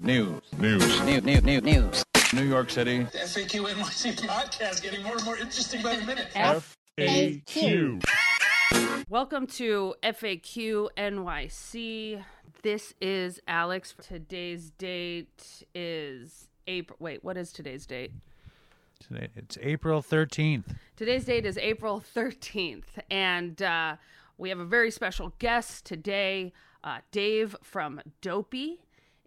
News. News. News. News. News. News. New York City. The FAQ NYC podcast getting more and more interesting by the minute. FAQ. Welcome to FAQ NYC. This is Alex. Today's date is April. Wait, what is today's date? Today it's April 13th. Today's date is April 13th, and uh, we have a very special guest today. Uh, Dave from Dopey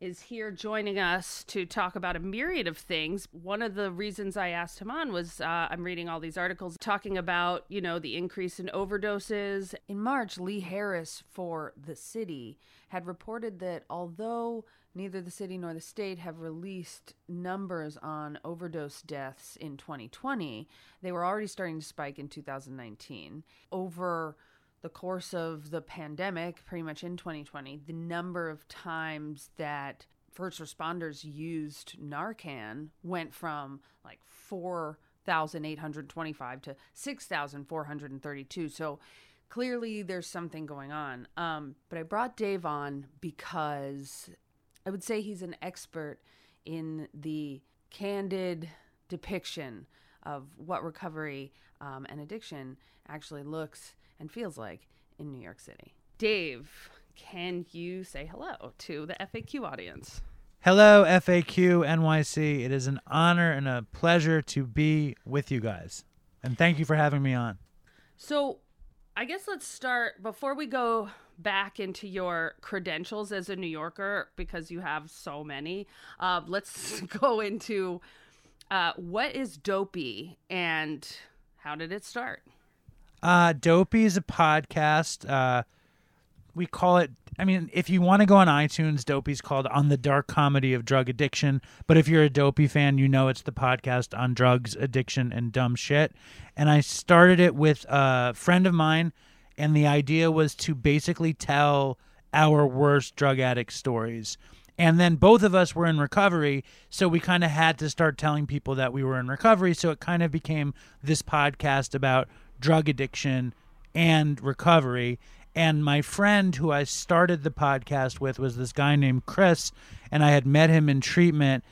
is here joining us to talk about a myriad of things. One of the reasons I asked him on was uh, I'm reading all these articles talking about, you know, the increase in overdoses. In March, Lee Harris for The City had reported that although neither the city nor the state have released numbers on overdose deaths in 2020, they were already starting to spike in 2019. Over the course of the pandemic, pretty much in 2020, the number of times that first responders used Narcan went from like 4,825 to 6,432. So clearly there's something going on. Um, but I brought Dave on because I would say he's an expert in the candid depiction of what recovery um, and addiction actually looks and feels like in New York City. Dave, can you say hello to the FAQ audience? Hello, FAQ NYC. It is an honor and a pleasure to be with you guys. And thank you for having me on. So, I guess let's start before we go back into your credentials as a New Yorker because you have so many. Uh, let's go into uh, what is Dopey and how did it start? Uh, Dopey is a podcast. Uh, we call it, I mean, if you want to go on iTunes, Dopey's called On the Dark Comedy of Drug Addiction. But if you're a Dopey fan, you know it's the podcast on drugs, addiction, and dumb shit. And I started it with a friend of mine, and the idea was to basically tell our worst drug addict stories. And then both of us were in recovery, so we kind of had to start telling people that we were in recovery. So it kind of became this podcast about drug addiction and recovery. And my friend who I started the podcast with was this guy named Chris, and I had met him in treatment,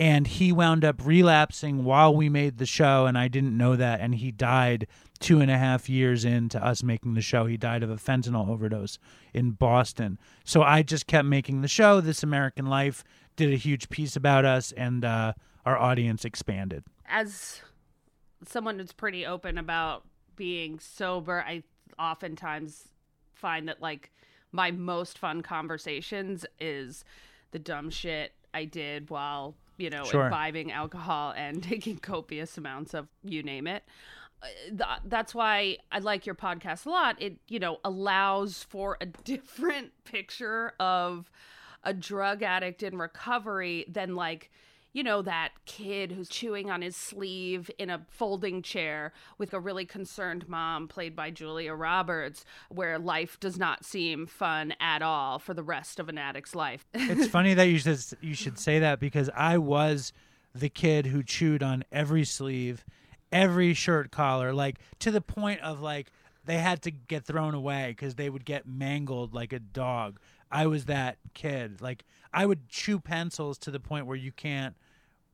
and he wound up relapsing while we made the show, and I didn't know that, and he died two and a half years into us making the show. He died of a fentanyl overdose in Boston. So I just kept making the show. This American Life did a huge piece about us, and uh, our audience expanded. As someone who's pretty open about being sober, I oftentimes find that like my most fun conversations is the dumb shit I did while, you know, Sure. imbibing alcohol and taking copious amounts of you name it. Uh, That's why I like your podcast a lot. It, you know, allows for a different picture of a drug addict in recovery than like you know that kid who's chewing on his sleeve in a folding chair with a really concerned mom played by Julia Roberts where life does not seem fun at all for the rest of an addict's life. it's funny that you should you should say that because I was the kid who chewed on every sleeve, every shirt collar, like to the point of like they had to get thrown away because they would get mangled like a dog. I was that kid. Like I would chew pencils to the point where you can't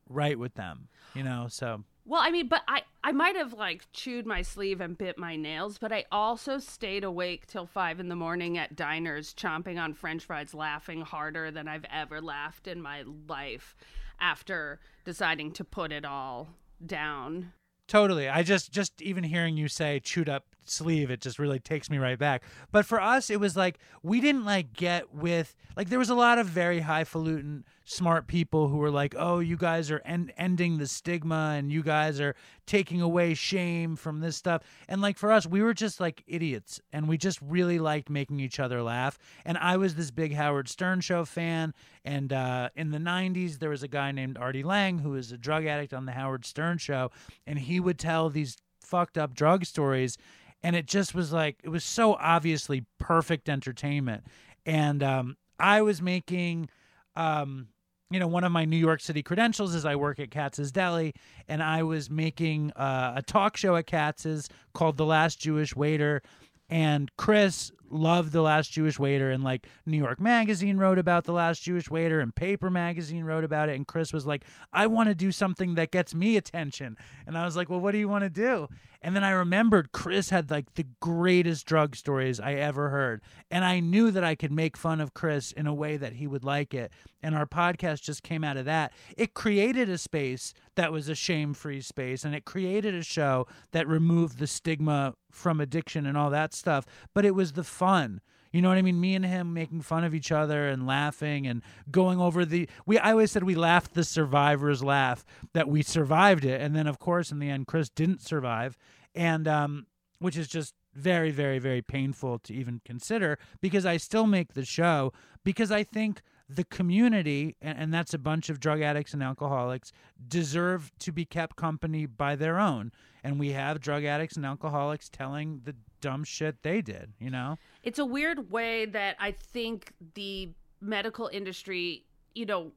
write with them. You know, so Well, I mean, but I I might have like chewed my sleeve and bit my nails, but I also stayed awake till five in the morning at diners, chomping on French fries, laughing harder than I've ever laughed in my life after deciding to put it all down. Totally. I just just even hearing you say chewed up sleeve, it just really takes me right back. But for us, it was like we didn't like get with like there was a lot of very highfalutin, smart people who were like, "Oh, you guys are en- ending the stigma, and you guys are taking away shame from this stuff." And like for us, we were just like idiots, and we just really liked making each other laugh. And I was this big Howard Stern show fan, and uh, in the '90s, there was a guy named Artie Lange who was a drug addict on the Howard Stern show, and he would tell these fucked up drug stories and it just was like it was so obviously perfect entertainment. And um, i was making um, you know one of my new york city credentials is i work at katz's deli and i was making uh, a talk show at katz's called the last jewish waiter. And chris loved the last Jewish waiter and like New York Magazine wrote about the last Jewish waiter and Paper Magazine wrote about it and Chris was like I want to do something that gets me attention. And I was like well what do you want to do? And then I remembered Chris had like the greatest drug stories I ever heard and I knew that I could make fun of Chris in a way that he would like it and our podcast just came out of that. It created a space that was a shame-free space and it created a show that removed the stigma from addiction and all that stuff but it was the fun you know what I mean? Me and him making fun of each other and laughing and going over the we I always said we laughed the survivor's laugh that we survived it. And then of course in the end Chris didn't survive. And um which is just very, very, very painful to even consider because I still make the show because I think the community, and, and that's a bunch of drug addicts and alcoholics, deserve to be kept company by their own. And we have drug addicts and alcoholics telling the dumb shit they did, you know? It's a weird way that I think the medical industry, you know,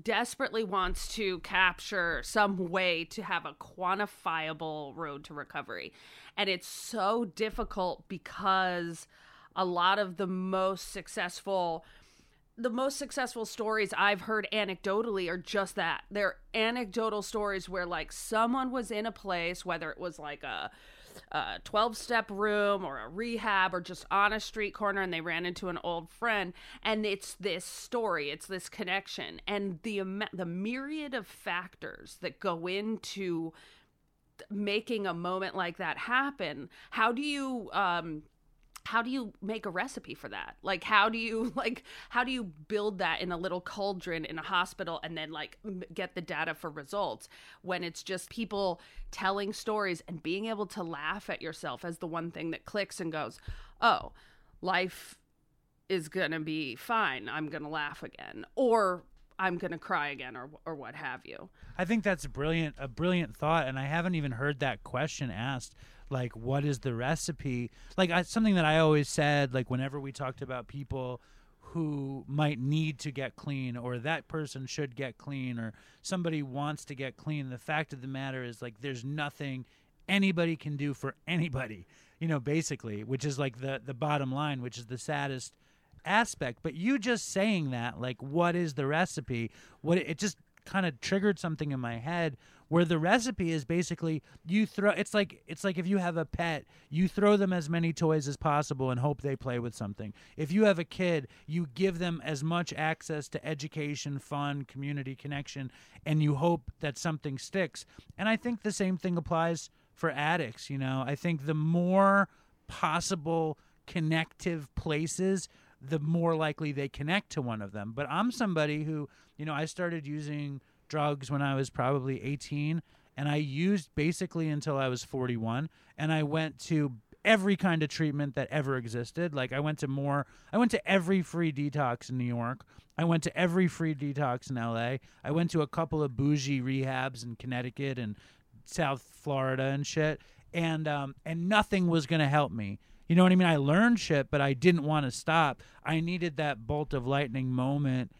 desperately wants to capture some way to have a quantifiable road to recovery. And it's so difficult because a lot of the most successful the most successful stories I've heard anecdotally are just that. They're anecdotal stories where like someone was in a place whether it was like a a 12 step room or a rehab or just on a street corner and they ran into an old friend and it's this story it's this connection and the the myriad of factors that go into making a moment like that happen how do you um how do you make a recipe for that? Like how do you like how do you build that in a little cauldron in a hospital and then like get the data for results when it's just people telling stories and being able to laugh at yourself as the one thing that clicks and goes oh life is gonna be fine. I'm gonna laugh again or i'm gonna cry again or or what have you. I think that's brilliant a brilliant thought and I haven't even heard that question asked like what is the recipe? Like I, something that I always said like whenever we talked about people who might need to get clean or that person should get clean or somebody wants to get clean the fact of the matter is like there's nothing anybody can do for anybody you know basically which is like the the bottom line which is the saddest aspect. But you just saying that like what is the recipe? What it just kind of triggered something in my head where the recipe is basically you throw it's like it's like if you have a pet you throw them as many toys as possible and hope they play with something. If you have a kid you give them as much access to education fun community connection and you hope that something sticks. And i think the same thing applies for addicts you know? I think the more possible connective places the more likely they connect to one of them. But I'm somebody who, you know, I started using drugs when I was probably 18 and I used basically until I was 41 and I went to every kind of treatment that ever existed. Like I went to more I went to every free detox in New York. I went to every free detox in LA. I went to a couple of bougie rehabs in Connecticut and South Florida and shit. And um and nothing was going to help me. You know what I mean? I learned shit, but I didn't want to stop. I needed that bolt of lightning moment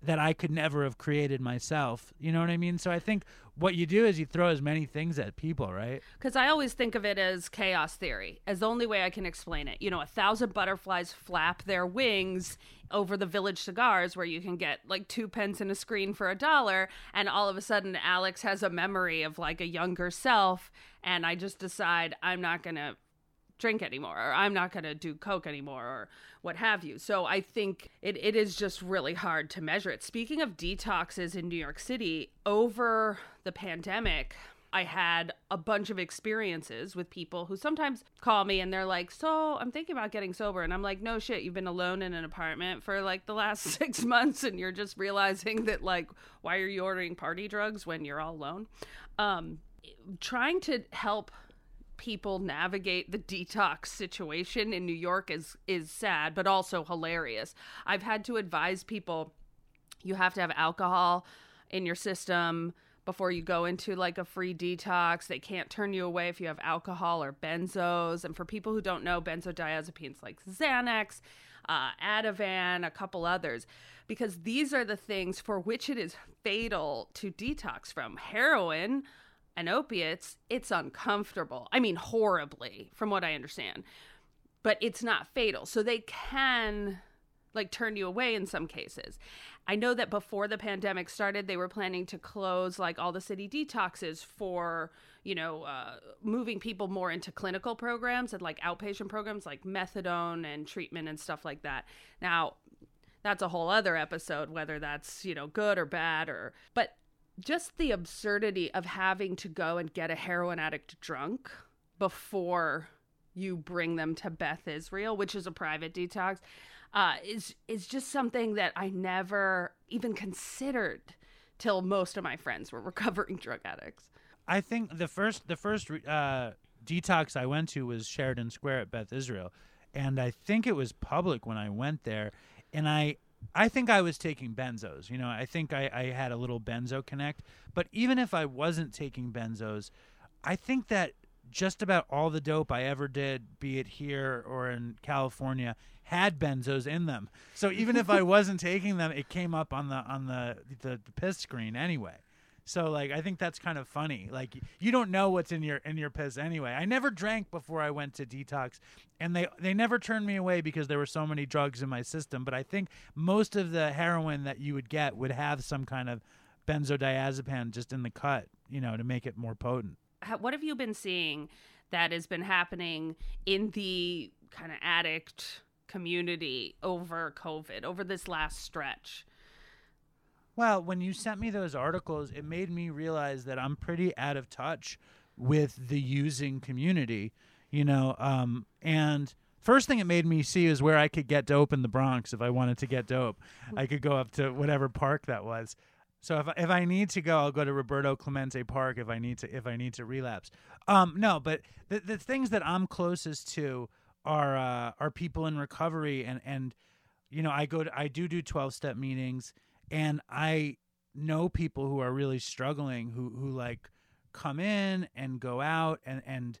that I could never have created myself. You know what I mean? So I think what you do is you throw as many things at people, right? Because I always think of it as chaos theory, as the only way I can explain it. You know, a thousand butterflies flap their wings over the village cigars where you can get like two pence in a screen for a dollar. And all of a sudden, Alex has a memory of like a younger self. And I just decide I'm not going to drink anymore or i'm not going to do coke anymore or what have you so i think it, it is just really hard to measure it speaking of detoxes in new york city over the pandemic I had a bunch of experiences with people who sometimes call me and they're like, So I'm thinking about getting sober. And I'm like, No shit, you've been alone in an apartment for like the last six months and you're just realizing that, like, why are you ordering party drugs when you're all alone? Um, trying to help people navigate the detox situation in New York is is sad but also hilarious. I've had to advise people you have to have alcohol in your system before you go into like a free detox. They can't turn you away if you have alcohol or benzos. And for people who don't know, benzodiazepines like Xanax, uh, Ativan, a couple others, because these are the things for which it is fatal to detox from. Heroin and opiates, it's uncomfortable. I mean, horribly, from what I understand. but it's not fatal. So they can like turn you away in some cases. I know that before the pandemic started, they were planning to close like all the city detoxes for, you know, uh, moving people more into clinical programs and like outpatient programs like methadone and treatment and stuff like that. Now, that's a whole other episode, whether that's, you know, good or bad or, but just the absurdity of having to go and get a heroin addict drunk before you bring them to Beth Israel, which is a private detox, uh, is is just something that I never even considered till most of my friends were recovering drug addicts. I think the first the first uh, detox I went to was Sheridan Square at Beth Israel, and I think it was public when I went there, and I I think I was taking benzos. You know, I think I, I had a little benzo connect. But even if I wasn't taking benzos, I think that just about all the dope I ever did, be it here or in California, had benzos in them. So even if I wasn't taking them, it came up on the on the the, the piss screen anyway. So like I think that's kind of funny. Like you don't know what's in your in your piss anyway. I never drank before I went to detox and they they never turned me away because there were so many drugs in my system, but I think most of the heroin that you would get would have some kind of benzodiazepine just in the cut, you know, to make it more potent. What have you been seeing that has been happening in the kind of addict community over COVID, over this last stretch? Well, when you sent me those articles, it made me realize that I'm pretty out of touch with the using community, you know. Um, and first thing it made me see is where I could get dope in the Bronx if I wanted to get dope. I could go up to whatever park that was. So if if I need to go, I'll go to Roberto Clemente Park if I need to if I need to relapse. Um, no, but the the things that I'm closest to are uh, are people in recovery and and you know I go to I do do 12 step meetings and I know people who are really struggling who who like come in and go out and and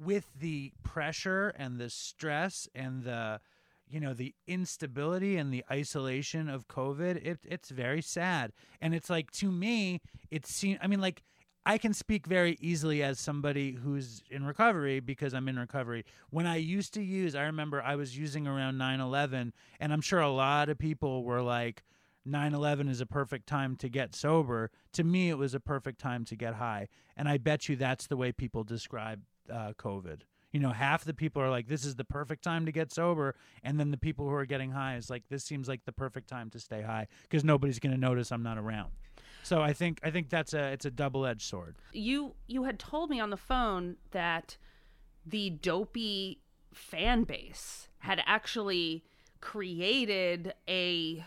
with the pressure and the stress and the you know the instability and the isolation of covid it, it's very sad. And it's like to me it seems i mean like i can speak very easily as somebody who's in recovery because i'm in recovery. When i used to use i remember i was using around 9-11 and i'm sure a lot of people were like 9-11 is a perfect time to get sober. To me it was a perfect time to get high. And i bet you that's the way people describe uh, covid. You know half the people are like this is the perfect time to get sober. And then the people who are getting high is like this seems like the perfect time to stay high because nobody's going to notice i'm not around. So i think i think that's a it's a double-edged sword. You you had told me on the phone that the dopey fan base had actually created a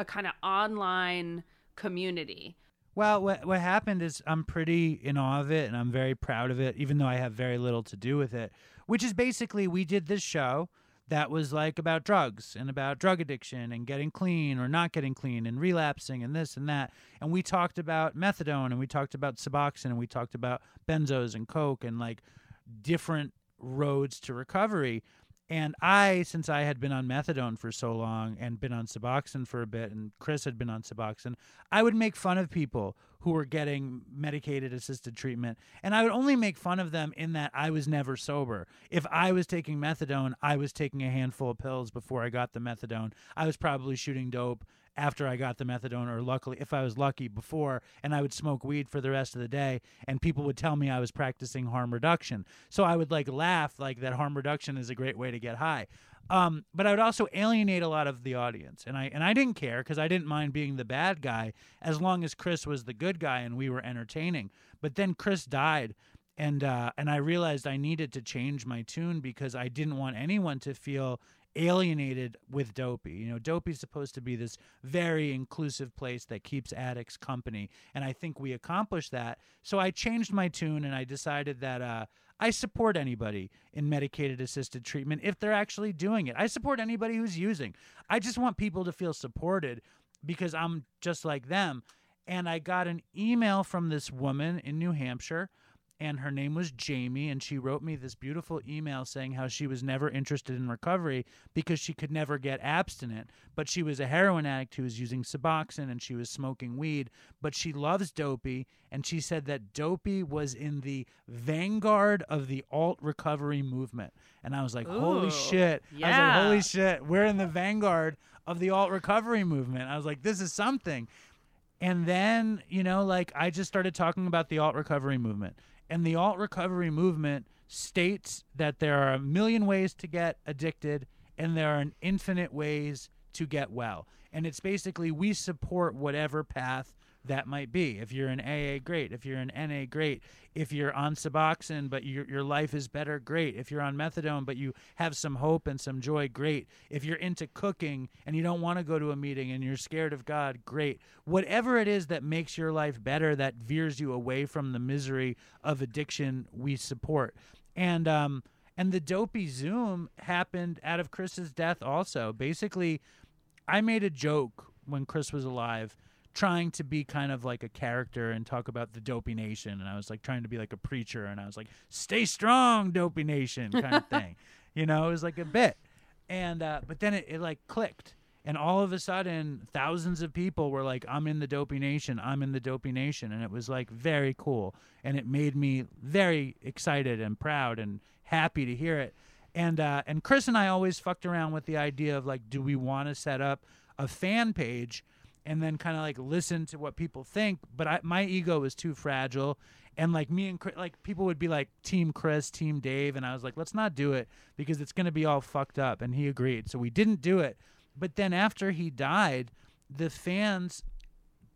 a kind of online community. Well, what what happened is I'm pretty in awe of it, and I'm very proud of it, even though I have very little to do with it. Which is basically we did this show that was like about drugs and about drug addiction and getting clean or not getting clean and relapsing and this and that. And we talked about methadone and we talked about Suboxone and we talked about benzos and coke and like different roads to recovery. And I, since I had been on methadone for so long and been on Suboxone for a bit, and Chris had been on Suboxone, I would make fun of people who were getting medicated assisted treatment. And I would only make fun of them in that I was never sober. If I was taking methadone, I was taking a handful of pills before I got the methadone. I was probably shooting dope after I got the methadone, or luckily, if I was lucky, before, and I would smoke weed for the rest of the day, and people would tell me I was practicing harm reduction. So I would like laugh like that harm reduction is a great way to get high. Um, but I would also alienate a lot of the audience, and I and I didn't care because I didn't mind being the bad guy as long as Chris was the good guy and we were entertaining. But then Chris died, and uh, and I realized I needed to change my tune because I didn't want anyone to feel alienated with Dopey. You know, Dopey's supposed to be this very inclusive place that keeps addicts company, and I think we accomplished that. So I changed my tune and I decided that uh, I support anybody in medicated assisted treatment if they're actually doing it. I support anybody who's using. I just want people to feel supported because I'm just like them. And I got an email from this woman in New Hampshire and her name was Jamie and she wrote me this beautiful email saying how she was never interested in recovery because she could never get abstinent. But she was a heroin addict who was using Suboxone and she was smoking weed. But she loves Dopey and she said that Dopey was in the vanguard of the alt recovery movement. And I was like holy Ooh, shit. I was yeah. like holy shit we're in the vanguard of the alt recovery movement. I was like this is something. And then, you know, like I just started talking about the alt recovery movement. And the alt recovery movement states that there are a million ways to get addicted and there are an infinite ways to get well. And it's basically we support whatever path that might be. If you're an AA, great. If you're an NA, great. If you're on Suboxone, but your your life is better, great. If you're on methadone, but you have some hope and some joy, great. If you're into cooking and you don't want to go to a meeting and you're scared of God, great. Whatever it is that makes your life better, that veers you away from the misery of addiction, we support. And um and the dopey Zoom happened out of Chris's death also. Basically, I made a joke when Chris was alive, trying to be kind of like a character and talk about the Dopey Nation, and I was like trying to be like a preacher, and I was like, "Stay strong, Dopey Nation," kind of thing. You know, it was like a bit, and uh, but then it, it like clicked, and all of a sudden, thousands of people were like, "I'm in the Dopey Nation. I'm in the Dopey Nation," and it was like very cool, and it made me very excited and proud and happy to hear it. And uh, and Chris and I always fucked around with the idea of like, do we want to set up a fan page and then kind of like listen to what people think? But I, my ego was too fragile, and like me and Chris, like people would be like Team Chris, Team Dave, and I was like, let's not do it because it's gonna be all fucked up. And he agreed, so we didn't do it. But then after he died, the fans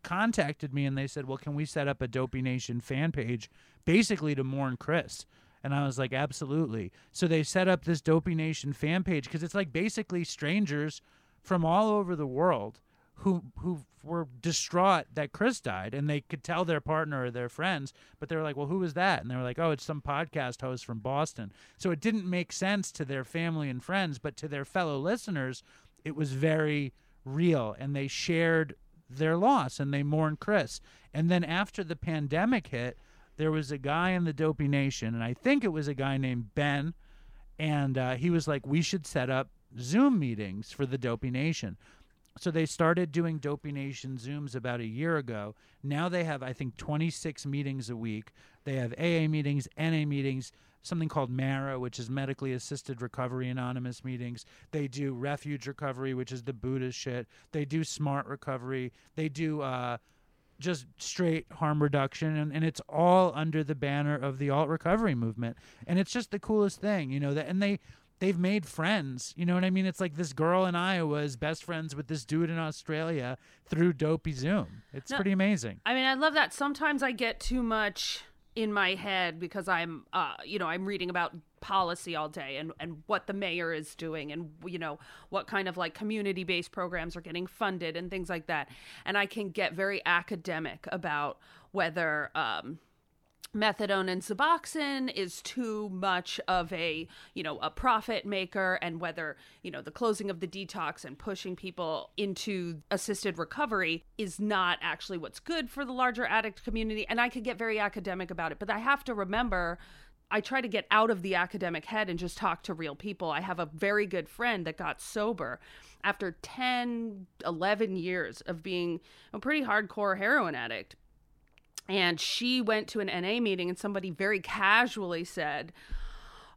contacted me and they said, "Well, can we set up a Dopey Nation fan page, basically to mourn Chris?" And I was like, "Absolutely." So they set up this Dopey Nation fan page because it's like basically strangers from all over the world who who were distraught that Chris died, and they could tell their partner or their friends, but they were like, "Well, who was that?" And they were like, "Oh, it's some podcast host from Boston." So it didn't make sense to their family and friends, but to their fellow listeners, it was very real, and they shared their loss and they mourned Chris. And then after the pandemic hit, there was a guy in the Dopey Nation, and I think it was a guy named Ben, and uh, he was like, "We should set up Zoom meetings for the Dopey Nation." So they started doing Dopey Nation Zooms about a year ago. Now they have, I think, 26 meetings a week. They have AA meetings, NA meetings, something called MARA, which is Medically Assisted Recovery Anonymous meetings. They do Refuge Recovery, which is the Buddhist shit. They do Smart Recovery. They do uh, just straight harm reduction, and, and it's all under the banner of the alt recovery movement. And it's just the coolest thing, you know. That and they they've made friends. You know what I mean? It's like this girl in Iowa is best friends with this dude in Australia through Dopey Zoom. It's No. pretty amazing. I mean, I love that. Sometimes I get too much in my head because I'm, uh, you know, I'm reading about policy all day and, and what the mayor is doing and, you know, what kind of like community based programs are getting funded and things like that. And I can get very academic about whether, um, methadone and suboxone is too much of a you know a profit maker and whether you know the closing of the detox and pushing people into assisted recovery is not actually what's good for the larger addict community and i could get very academic about it but i have to remember I try to get out of the academic head and just talk to real people. I have a very good friend that got sober after 10, 11 years of being a pretty hardcore heroin addict and she went to an NA meeting and somebody very casually said,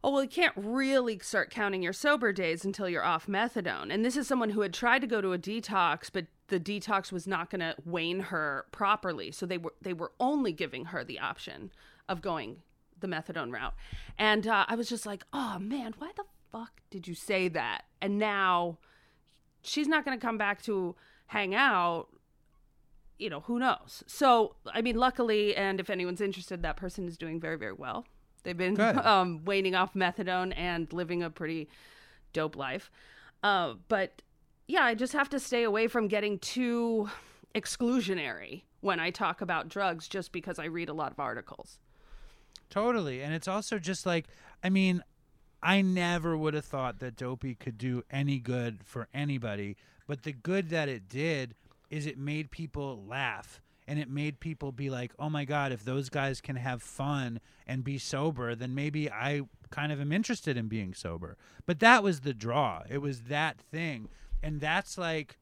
Oh, well, you can't really start counting your sober days until you're off methadone. And this is someone who had tried to go to a detox, but the detox was not going to wane her properly. So they were they were only giving her the option of going the methadone route. And uh, I was just like, oh man, why the fuck did you say that? And now she's not going to come back to hang out you know, who knows? So, I mean, luckily, and if anyone's interested, that person is doing very, very well. They've been um, waning off methadone and living a pretty dope life. Uh, but yeah, I just have to stay away from getting too exclusionary when I talk about drugs just because I read a lot of articles. Totally. And it's also just like, I mean, I never would have thought that Dopey could do any good for anybody, but the good that it did is it made people laugh and it made people be like, "Oh my god, if those guys can have fun and be sober, then maybe I kind of am interested in being sober." But that was the draw. It was that thing. And that's like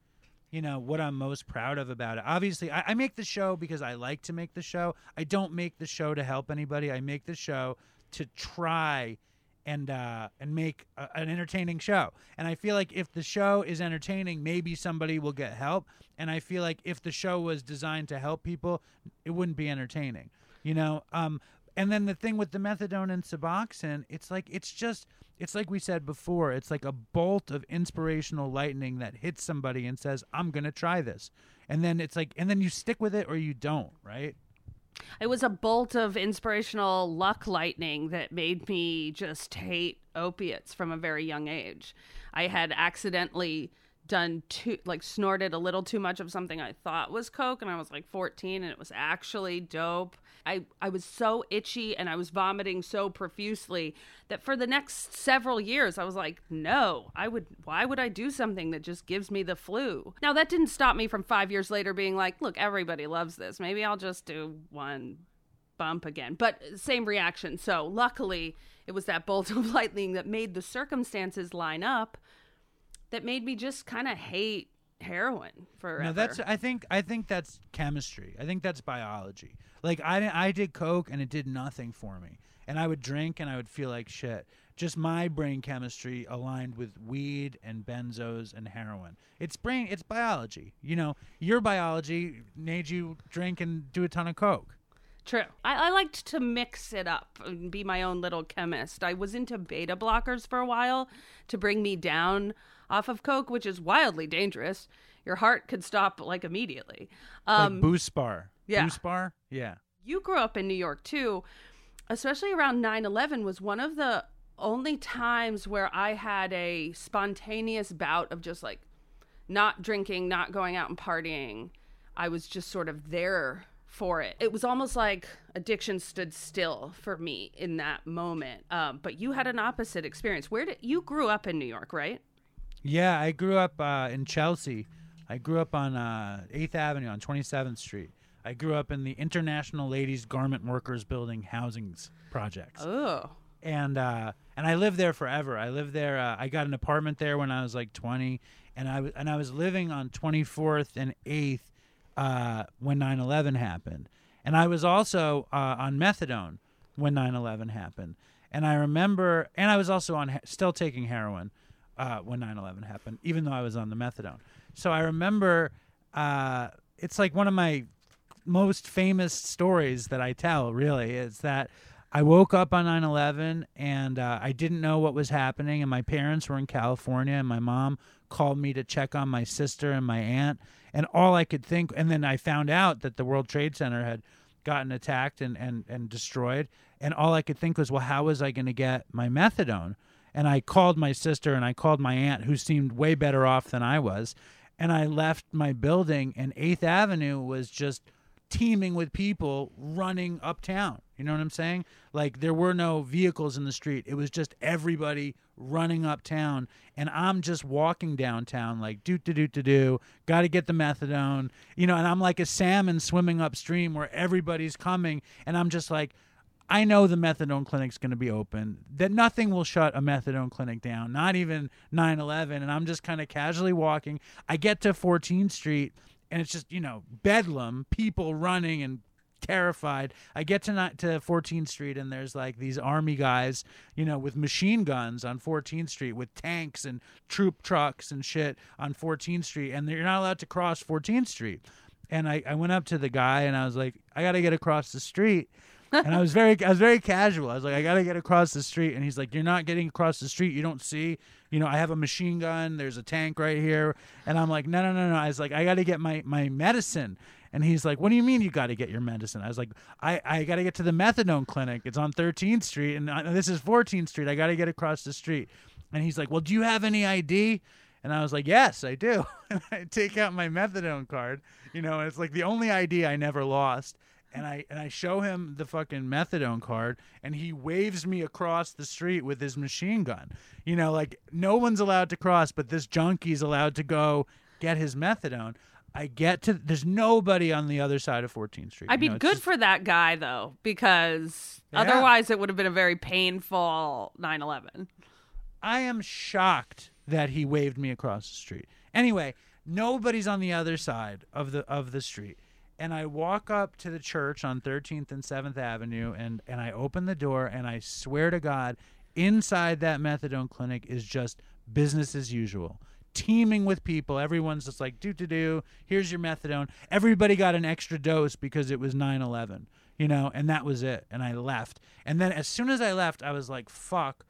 you know what I'm most proud of about it. Obviously, I, I, make the show because I like to make the show. I don't make the show to help anybody. I make the show to try and uh, and make a, an entertaining show. And I feel like if the show is entertaining, maybe somebody will get help. And I feel like if the show was designed to help people, it wouldn't be entertaining. You know. Um, and then the thing with the methadone and Suboxone, it's like it's just it's like we said before, it's like a bolt of inspirational lightning that hits somebody and says, "I'm going to try this." And then it's like and then you stick with it or you don't, right? It was a bolt of inspirational luck lightning that made me just hate opiates from a very young age. I had accidentally done too like snorted a little too much of something I thought was coke and I was like 14 and it was actually dope. I I was so itchy and I was vomiting so profusely that for the next several years I was like, "No, I would why would I do something that just gives me the flu?" Now that didn't stop me from 5 years later being like, "Look, everybody loves this. Maybe I'll just do one bump again." But uh, same reaction. So, luckily, it was that bolt of lightning that made the circumstances line up that made me just kind of hate heroin forever. No, that's I think I think that's chemistry. I think that's biology. Like I I did coke and it did nothing for me. And I would drink and I would feel like shit. Just my brain chemistry aligned with weed and benzos and heroin. It's brain it's biology. You know, your biology made you drink and do a ton of coke. True. I, I, liked to mix it up and be my own little chemist. I was into beta blockers for a while to bring me down off of coke, which is wildly dangerous. Your heart could stop like immediately. Um, like Buspar. Yeah. Buspar? Yeah. You grew up in New York too, especially around 9 11 was one of the only times where I had a spontaneous bout of just like not drinking, not going out and partying. I was just sort of there for it. It was almost like addiction stood still for me in that moment. Um, but you had an opposite experience. Where did you grew up in New York, right? Yeah, I grew up uh, in Chelsea. I grew up on uh, 8th Avenue on 27th Street. I grew up in the International Ladies Garment Workers Building housings projects. Oh. And uh, and I lived there forever. I lived there. Uh, I got an apartment there when I was like 20, and I w- and I was living on 24th and 8th uh, when 9/11 happened, and I was also uh, on methadone when 9/11 happened. And I remember, and I was also on still taking heroin uh, when 9/11 happened, even though I was on the methadone. So I remember uh, it's like one of my most famous stories that I tell. Really, is that I woke up on 9/11 and uh, I didn't know what was happening, and my parents were in California, and my mom called me to check on my sister and my aunt, and all I could think, and then I found out that the World Trade Center had gotten attacked and and and destroyed, and all I could think was, well, how was I going to get my methadone? And I called my sister and I called my aunt, who seemed way better off than I was. And I left my building, and 8th Avenue was just teeming with people running uptown. You know what I'm saying? Like there were no vehicles in the street. It was just everybody running uptown and I'm just walking downtown like do do do do do. Got to get the methadone. You know, and I'm like a salmon swimming upstream where everybody's coming and I'm just like I know the methadone clinic's going to be open. That nothing will shut a methadone clinic down, not even 9/11. And I'm just kind of casually walking. I get to 14th Street, and it's just you know bedlam, people running and terrified. I get to not to 14th Street, and there's like these army guys, you know, with machine guns on 14th Street, with tanks and troop trucks and shit on 14th Street, and you're not allowed to cross 14th Street. And I, I went up to the guy and I was like, I got to get across the street and I was very I was very casual. I was like, I gotta get across the street, and he's like, You're not getting across the street. You don't see, you know, I have a machine gun. There's a tank right here, and I'm like, No, no, no, no. I was like, I gotta get my my medicine. And he's like, "What do you mean you got to get your medicine?" I was like, "I, I got to get to the methadone clinic. It's on 13th Street, and I, this is 14th Street. I got to get across the street." And he's like, "Well, do you have any ID?" And I was like, "Yes, I do." and I take out my methadone card, you know, it's like the only ID I never lost and I and I show him the fucking methadone card, and he waves me across the street with his machine gun. You know, like no one's allowed to cross, but this junkie's allowed to go get his methadone. I get to there's nobody on the other side of 14th Street. I You mean, know, good just- for that guy though, because Yeah. otherwise it would have been a very painful 9/11. I am shocked that he waved me across the street. Anyway, nobody's on the other side of the of the street. And I walk up to the church on 13th and 7th Avenue and and I open the door and I swear to God, inside that methadone clinic is just business as usual. Teeming with people. Everyone's just like, do do do, here's your methadone. Everybody got an extra dose because it was 9 11, you know, and that was it. And I left. And then as soon as I left, I was like, fuck,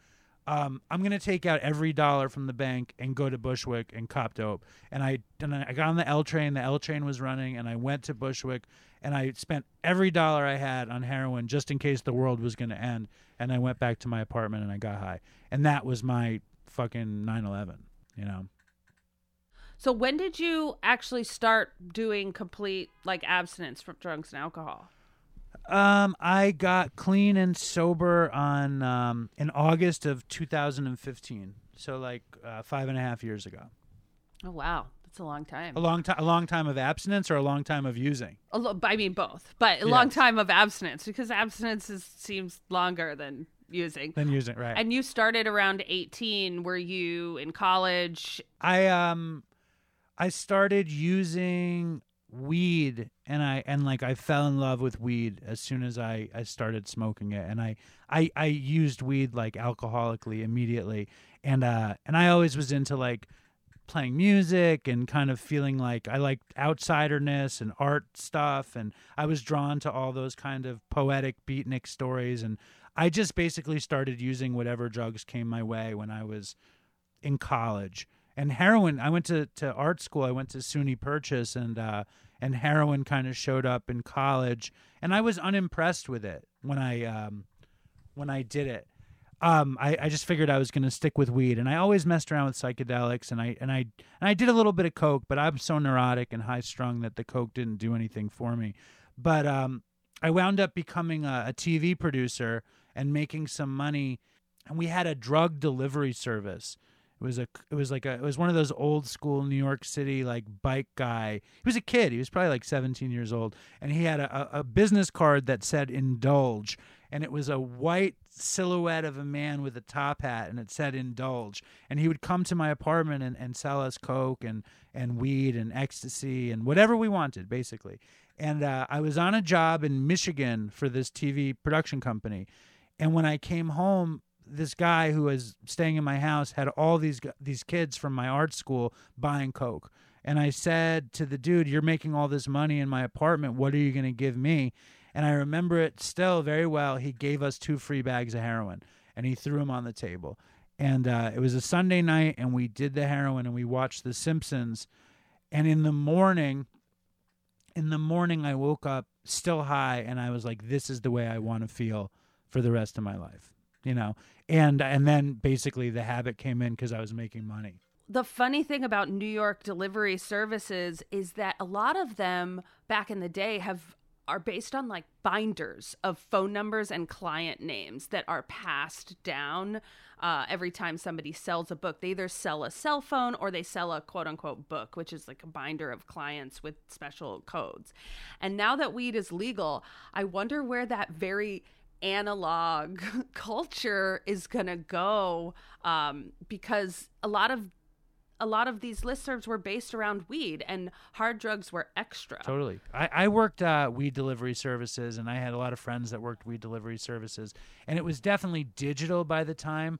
um, I'm gonna take out every dollar from the bank and go to Bushwick and cop dope. And I and I got on the L train. The L train was running, and I went to Bushwick, and I spent every dollar I had on heroin just in case the world was gonna end. And I went back to my apartment and I got high, and that was my fucking 9/11. You know, So when did you actually start doing complete like abstinence from drugs and alcohol? Um, I got clean and sober on um in August of 2015. So like uh, five and a half years ago. Oh wow, that's a long time. A long time, a long time of abstinence, or a long time of using. A lo- I mean both, but a long time of abstinence because abstinence is, seems longer than using. Then using, right? And you started around 18. Were you in college? I um, I started using weed, and I and like I fell in love with weed as soon as I I started smoking it, and I I I used weed like alcoholically immediately, and uh, and I always was into like playing music and kind of feeling like I liked outsiderness and art stuff and I was drawn to all those kind of poetic beatnik stories and I just basically started using whatever drugs came my way when I was in college. And heroin, I went to, to art school. I went to SUNY Purchase and uh and heroin kind of showed up in college and I was unimpressed with it when I um when I did it um, I, I just figured I was going to stick with weed, and I always messed around with psychedelics, and I and I and I did a little bit of coke, but I'm so neurotic and high strung that the coke didn't do anything for me. But um, I wound up becoming a, a TV producer and making some money, and we had a drug delivery service. It was a it was like a it was one of those old school New York City like bike guy. He was a kid. He was probably like 17 years old, and he had a, a, business card that said "Indulge." and it was a white silhouette of a man with a top hat and it said indulge and he would come to my apartment and, and sell us coke and, and weed and ecstasy and whatever we wanted basically and uh, i was on a job in michigan for this tv production company and when i came home this guy who was staying in my house had all these these kids from my art school buying coke and i said to the dude you're making all this money in my apartment what are you going to give me and I remember it still very well. He gave us two free bags of heroin and he threw them on the table. And uh, it was a Sunday night, and we did the heroin and we watched The Simpsons. And in the morning, in the morning, I woke up still high, and I was like, "This is the way I want to feel for the rest of my life," you know. And and then basically the habit came in because I was making money. The funny thing about New York delivery services is that a lot of them back in the day have are based on like binders of phone numbers and client names that are passed down uh, every time somebody sells a book. They either sell a cell phone or they sell a quote unquote book, which is like a binder of clients with special codes. And now that weed is legal, I wonder where that very analog culture is going to go um, because a lot of a lot of these listservs were based around weed and hard drugs were extra. Totally. I, I worked uh, weed delivery services, and I had a lot of friends that worked weed delivery services, and it was definitely digital by the time.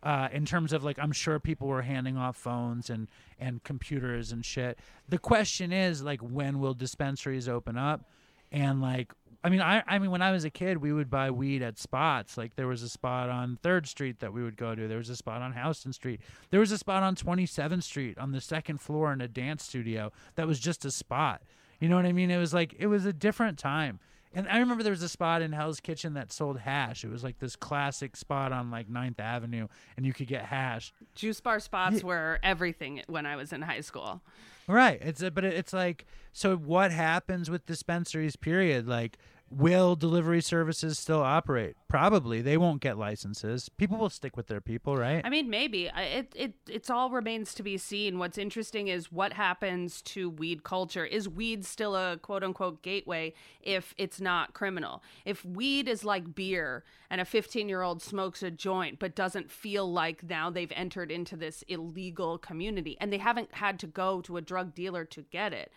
Uh, in terms of like, I'm sure people were handing off phones and and computers and shit. The question is like, when will dispensaries open up? And like, I mean, I I mean, when I was a kid, we would buy weed at spots. Like there was a spot on Third Street that we would go to. There was a spot on Houston Street. There was a spot on 27th Street on the second floor in a dance studio that was just a spot. You know what I mean? It was like it was a different time. And I remember there was a spot in Hell's Kitchen that sold hash. It was like this classic spot on like 9th Avenue, and you could get hash. Juice bar spots were everything when I was in high school. Right. It's a, but it's like so. What happens with dispensaries? Period. Like Will delivery services still operate? Probably. They won't get licenses. People will stick with their people, right? I mean, maybe it it it's all remains to be seen. What's interesting is what happens to weed culture. Is weed still a quote unquote gateway if it's not criminal? If weed is like beer and a 15 year old smokes a joint but doesn't feel like now they've entered into this illegal community and they haven't had to go to a drug dealer to get it,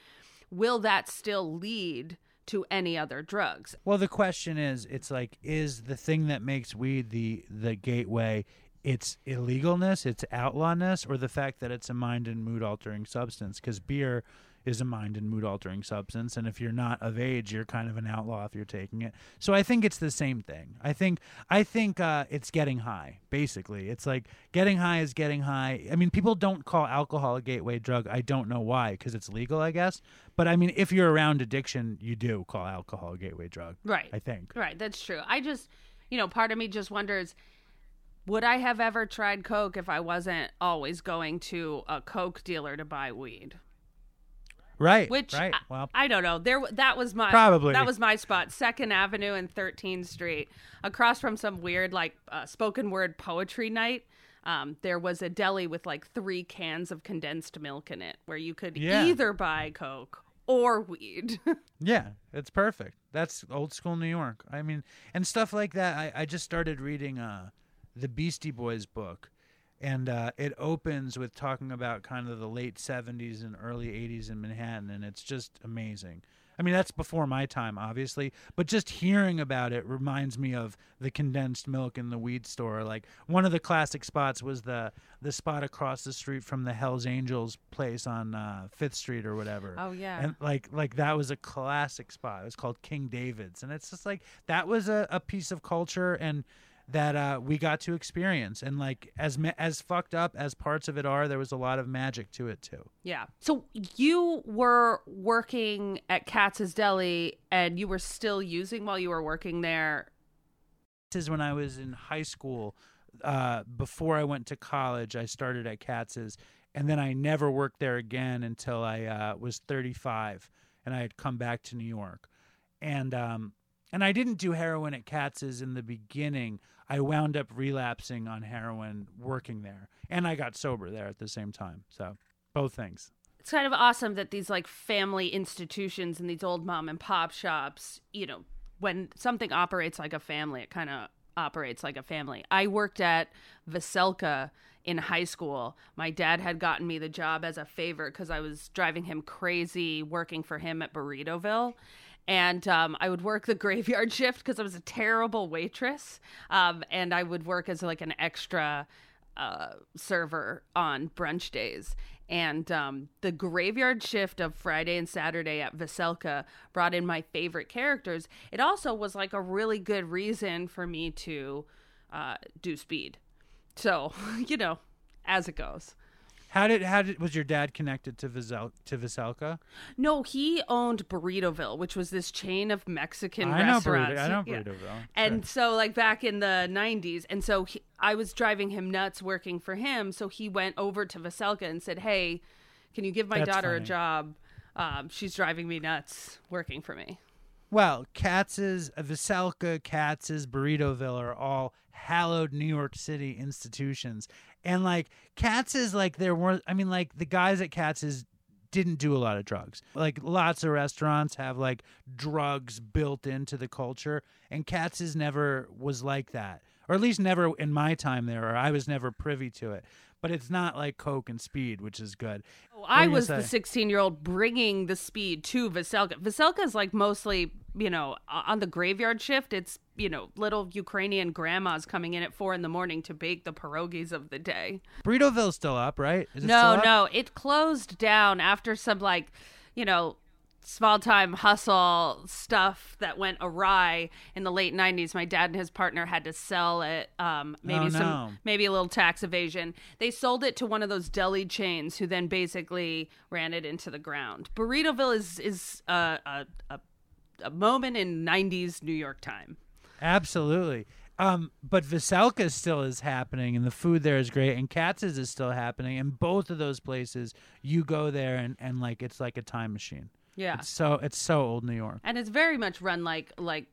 will that still lead? To any other drugs. Well, the question is, it's like, is the thing that makes weed the the gateway its illegalness, its outlawness, or the fact that it's a mind and mood altering substance? Because beer is a mind and mood altering substance, and if you're not of age, you're kind of an outlaw if you're taking it. So I think it's the same thing. I think I think uh, it's getting high. Basically, it's like getting high is getting high. I mean, people don't call alcohol a gateway drug. I don't know why, because it's legal, I guess. But I mean, if you're around addiction, you do call alcohol a gateway drug. Right. I think. Right, that's true. I just, you know, part of me just wonders would I have ever tried coke if I wasn't always going to a coke dealer to buy weed? Right. Which right. I, well, I don't know. There that was my Probably. that was my spot. 2nd Avenue and 13th Street, across from some weird like uh, spoken word poetry night. Um, there was a deli with like three cans of condensed milk in it, where you could Yeah. either buy coke or weed. yeah, it's perfect. That's old school New York. I mean, and stuff like that. I, I just started reading uh, the Beastie Boys book, and uh, it opens with talking about kind of the late '70s and early '80s in Manhattan, and it's just amazing. I mean, that's before my time, obviously, but just hearing about it reminds me of the condensed milk in the weed store. Like one of the classic spots was the the spot across the street from the Hell's Angels place on uh, Fifth Street or whatever. Oh, yeah. and like like that was a classic spot. It was called King David's, and it's just like that was a, a piece of culture and that uh, we got to experience. And like as ma- as fucked up as parts of it are, there was a lot of magic to it too. Yeah. So you were working at Katz's Deli and you were still using while you were working there. This is when I was in high school. Uh, before I went to college, I started at Katz's, and then I never worked there again until I uh, was 35, and I had come back to New York, and um, and I didn't do heroin at Katz's in the beginning. I wound up relapsing on heroin working there, and I got sober there at the same time. So both things. It's kind of awesome that these like family institutions and these old mom and pop shops, you know, when something operates like a family, it kind of operates like a family. I worked at Veselka in high school. My dad had gotten me the job as a favor because I was driving him crazy working for him at Burritoville. And um, I would work the graveyard shift because I was a terrible waitress. Um, and I would work as like an extra uh, server on brunch days. And um, the graveyard shift of Friday and Saturday at Veselka brought in my favorite characters. It also was like a really good reason for me to uh, do speed. So, you know, as it goes. How did how did was your dad connected to Visel, to Veselka? No, he owned Burritoville, which was this chain of Mexican I know restaurants. Burrito. I know Yeah. Burritoville. And so, like back in the 90s, and so he, I was driving him nuts working for him. So he went over to Veselka and said, Hey, can you give my That's daughter a job? Um, she's driving me nuts working for me. Well, Katz's, Veselka, Katz's, Burritoville are all hallowed New York City institutions. And like Katz's, like there were, I mean, like the guys at Katz's didn't do a lot of drugs. Like lots of restaurants have like drugs built into the culture, and Katz's never was like that, or at least never in my time there, or I was never privy to it. But it's not like Coke and Speed, which is good. Oh, I was gonna the 16 year old bringing the speed to Veselka. Veselka is like mostly, you know, on the graveyard shift. It's, you know, little Ukrainian grandmas coming in at four in the morning to bake the pierogies of the day. Burritoville's still up, right? Is it No, still up? no, it closed down after some like, you know, small time hustle stuff that went awry in the late 90s. My dad and his partner had to sell it um maybe Oh, some maybe a little tax evasion. They sold it to one of those deli chains who then basically ran it into the ground. Burritoville is is a a, a, a moment in 90s New York time. Absolutely. Um, but Veselka still is happening, and the food there is great, and Katz's is still happening, and both of those places, you go there and, and like it's like a time machine. Yeah. It's so it's so old New York. and it's very much run like like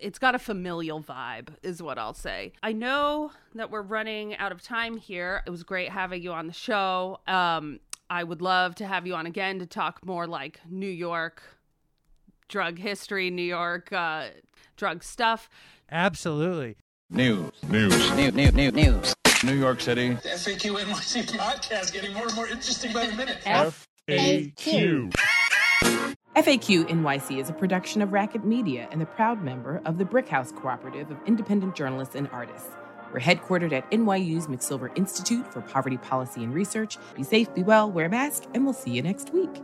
it's got a familial vibe is what i'll say i know that we're running out of time here it was great having you on the show um i would love to have you on again to talk more like new york drug history new york uh drug stuff Absolutely. News. News. New, new, new, news. New York City. The FAQ NYC podcast getting more and more interesting by the minute. FAQ. FAQ NYC is a production of Racket Media and the proud member of the Brickhouse Cooperative of Independent Journalists and Artists. We're headquartered at NYU's McSilver Institute for Poverty Policy and Research. Be safe, be well, wear a mask, and we'll see you next week.